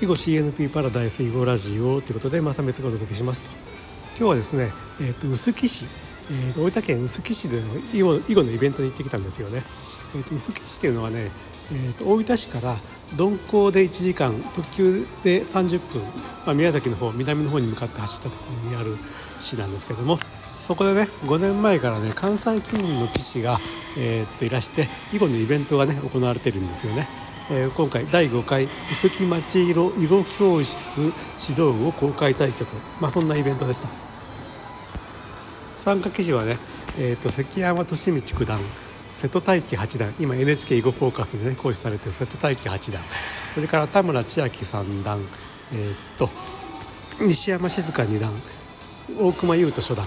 囲碁 CNP パラダイス囲碁ラジオということで正光がお届けしますと今日はですね、えーと、臼杵市、えーと、大分県臼杵市での囲碁囲碁のイベントに行ってきたんですよね、えーと、臼杵市っていうのはね、えー、と大分市から鈍行で1時間特急で30分、まあ、宮崎の方南の方に向かって走ったところにある市なんですけどもそこでね5年前からね関西棋院の棋士が、えー、といらして囲碁のイベントがね行われてるんですよね。えー、今回第5回臼杵町色囲碁教室指導部を公開対局、まあ、そんなイベントでした。参加記事はね、えーと、関山利道九段瀬戸大樹八段今 NHK 囲碁フォーカスでね講師されてる瀬戸大樹八段。それから田村千秋三段えっ、と西山静香二段大熊優斗初段。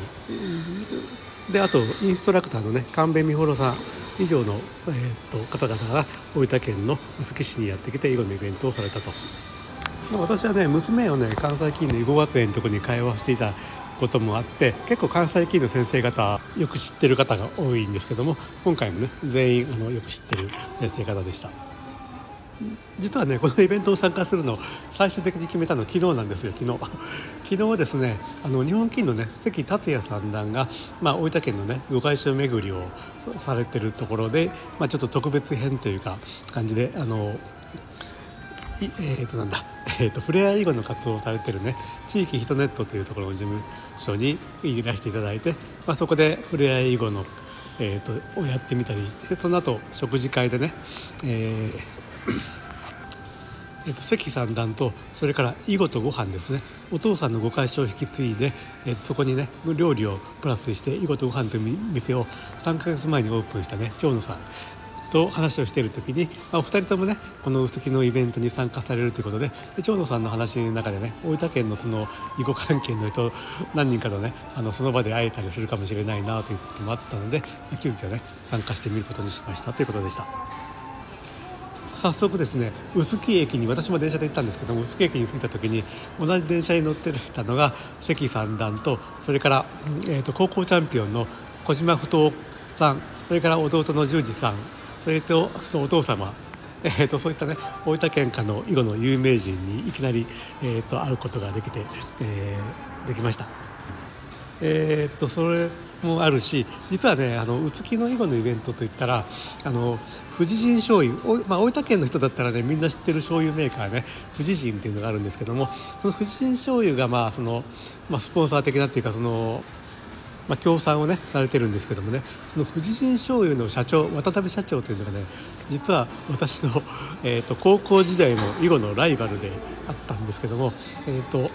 であとインストラクターのね神戸美幌さん。以上の、えーと、方々が大分県の臼杵市にやってきて囲碁のイベントをされたと。私はね娘をね関西棋院の囲碁学園のとこに通わせていたこともあって結構関西棋院の先生方よく知ってる方が多いんですけども今回もね全員あのよく知ってる先生方でした。実はねこのイベントを参加するの最終的に決めたの昨日なんですよ昨日。昨日ですねあの日本棋院のね関達也三段が、まあ、大分県のね御開所巡りをされてるところで、まあ、ちょっと特別編というか感じであのえー、となんだ、えーと、フレア囲碁の活動をされてるね地域ヒトネットというところの事務所にいらしていただいて、まあ、そこでフレア囲碁の、えーと、をやってみたりしてその後食事会でね、えーえっと、関三段とそれから囲碁とご飯ですねお父さんのご会社を引き継いで、えっと、そこにね料理をプラスして囲碁とご飯という店を3か月前にオープンしたね長野さんと話をしている時に、まあ、お二人ともねこの臼杵のイベントに参加されるということでで長野さんの話の中でね大分県のその囲碁関係の人何人かとねあのその場で会えたりするかもしれないなということもあったので急遽ね参加してみることにしましたということでした。早速ですね臼杵駅に私も電車で行ったんですけども臼杵駅に着いた時に同じ電車に乗ってたのが関三段とそれから、えーと、高校チャンピオンの小島不藤さんそれから弟の十二さんそれとそのお父様えーと、そういったね大分県下の囲碁の有名人にいきなり、えーと、会うことができて、えー、できました。えーとそれもあるし実はねあの臼杵の囲碁のイベントといったらあの富士神醤油お、まあ、大分県の人だったらねみんな知ってる醤油メーカーね富士神っていうのがあるんですけどもその富士神醤油がまあその、まあ、スポンサー的なっていうかそのまあ、協賛をねされてるんですけどもねその富士神醤油の社長渡辺社長というのがね実は私の、えーと、高校時代の囲碁のライバルであったんですけども、えーと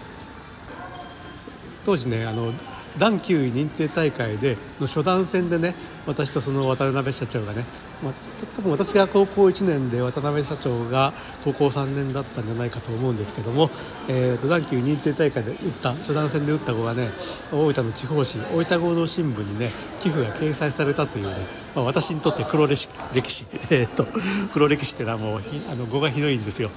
当時ねあの段9位認定大会での初段戦でね私とその渡辺社長がね、まあ、多分私が高校1年で渡辺社長が高校3年だったんじゃないかと思うんですけども、えーと、段9位認定大会で打った初段戦で打った子がね大分の地方紙大分合同新聞にね寄付が掲載されたというね、まあ、私にとって黒歴史えー、っと黒歴史っていうのはもうあの語がひどいんですよ。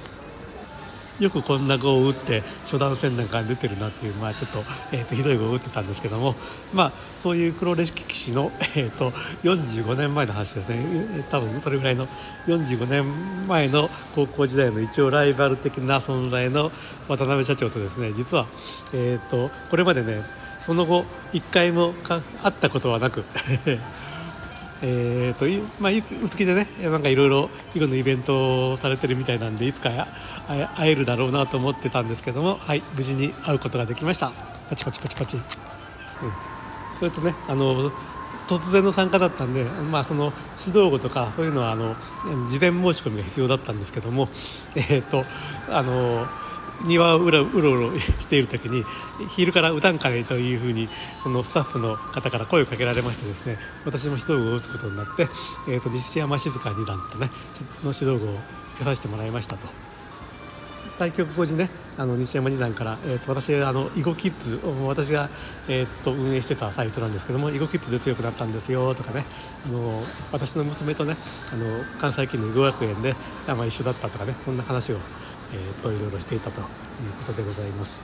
よくこんな碁を打って初段戦なんか出てるなっていう、まあ、ちょっと,、えー、とひどい碁を打ってたんですけども、まあ、そういう黒歴史の、えー、と45年前の話ですね。多分それぐらいの45年前の高校時代の一応ライバル的な存在の渡辺社長とですね実は、えー、とこれまでねその後一回も会ったことはなくえーとまあ、好きでねなんかいろいろ囲碁のイベントをされてるみたいなんでいつか会えるだろうなと思ってたんですけども、はい、無事に会うことができました。パチパチパチパチ、うん、それとねあの突然の参加だったんで、まあ、その指導語とかそういうのはあの事前申し込みが必要だったんですけどもえっ、ー、とあの庭をうろうろうろしている時に昼から歌んかねというふうにそのスタッフの方から声をかけられましてですね私も指導碁を打つことになって、えーと、西山静香二段とねの指導碁を受けさせてもらいましたと。対局後にねあの西山二段から、えーと、私あの囲碁キッズ私が、えーと、運営してたサイトなんですけども囲碁キッズで強くなったんですよとかねあの私の娘とねあの関西棋の囲碁学園で、まあ、一緒だったとかねそんな話をえー、といろいろしていたということでございます。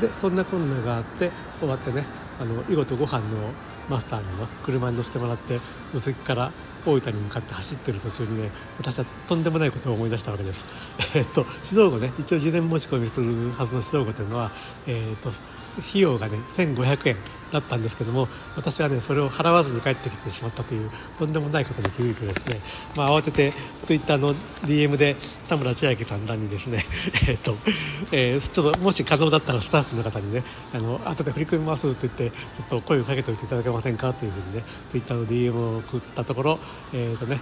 でそんなこんながあって終わってねあの囲碁とご飯のマスターにの車に乗せてもらって無席から大分に向かって走ってる途中にね私はとんでもないことを思い出したわけです。えー、っと指導後ね一応事前申し込みするはずの指導後というのは、えー、っと費用がね1500円だったんですけども私はねそれを払わずに帰ってきてしまったというとんでもないことに気づいてですね、まあ、慌てて Twitter の DM で田村千秋さんらにですね えっと、えー、ちょっともし可能だったらスタッフの方にねあの後で振り込みますと言ってちょっと声をかけておいていただけませんかというふうにね Twitter の DM を送ったところえっ、ー、とね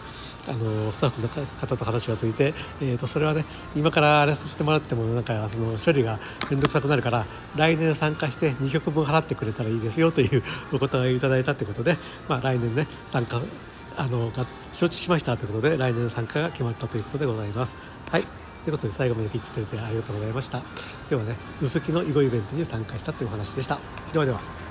あのスタッフの方と話がついて、えー、とそれはね今からあれしてもらってもなんかその処理が面倒くさくなるから来年参加して2曲分払ってくれたらいいですよという お答えをいただいたということで、まあ、来年ね参加あの承知しましたということで来年参加が決まったということでございます。はいということで最後まで聞いてくれてありがとうございました。今日はね、薄木の囲碁イベントに参加したというお話でした。ではでは。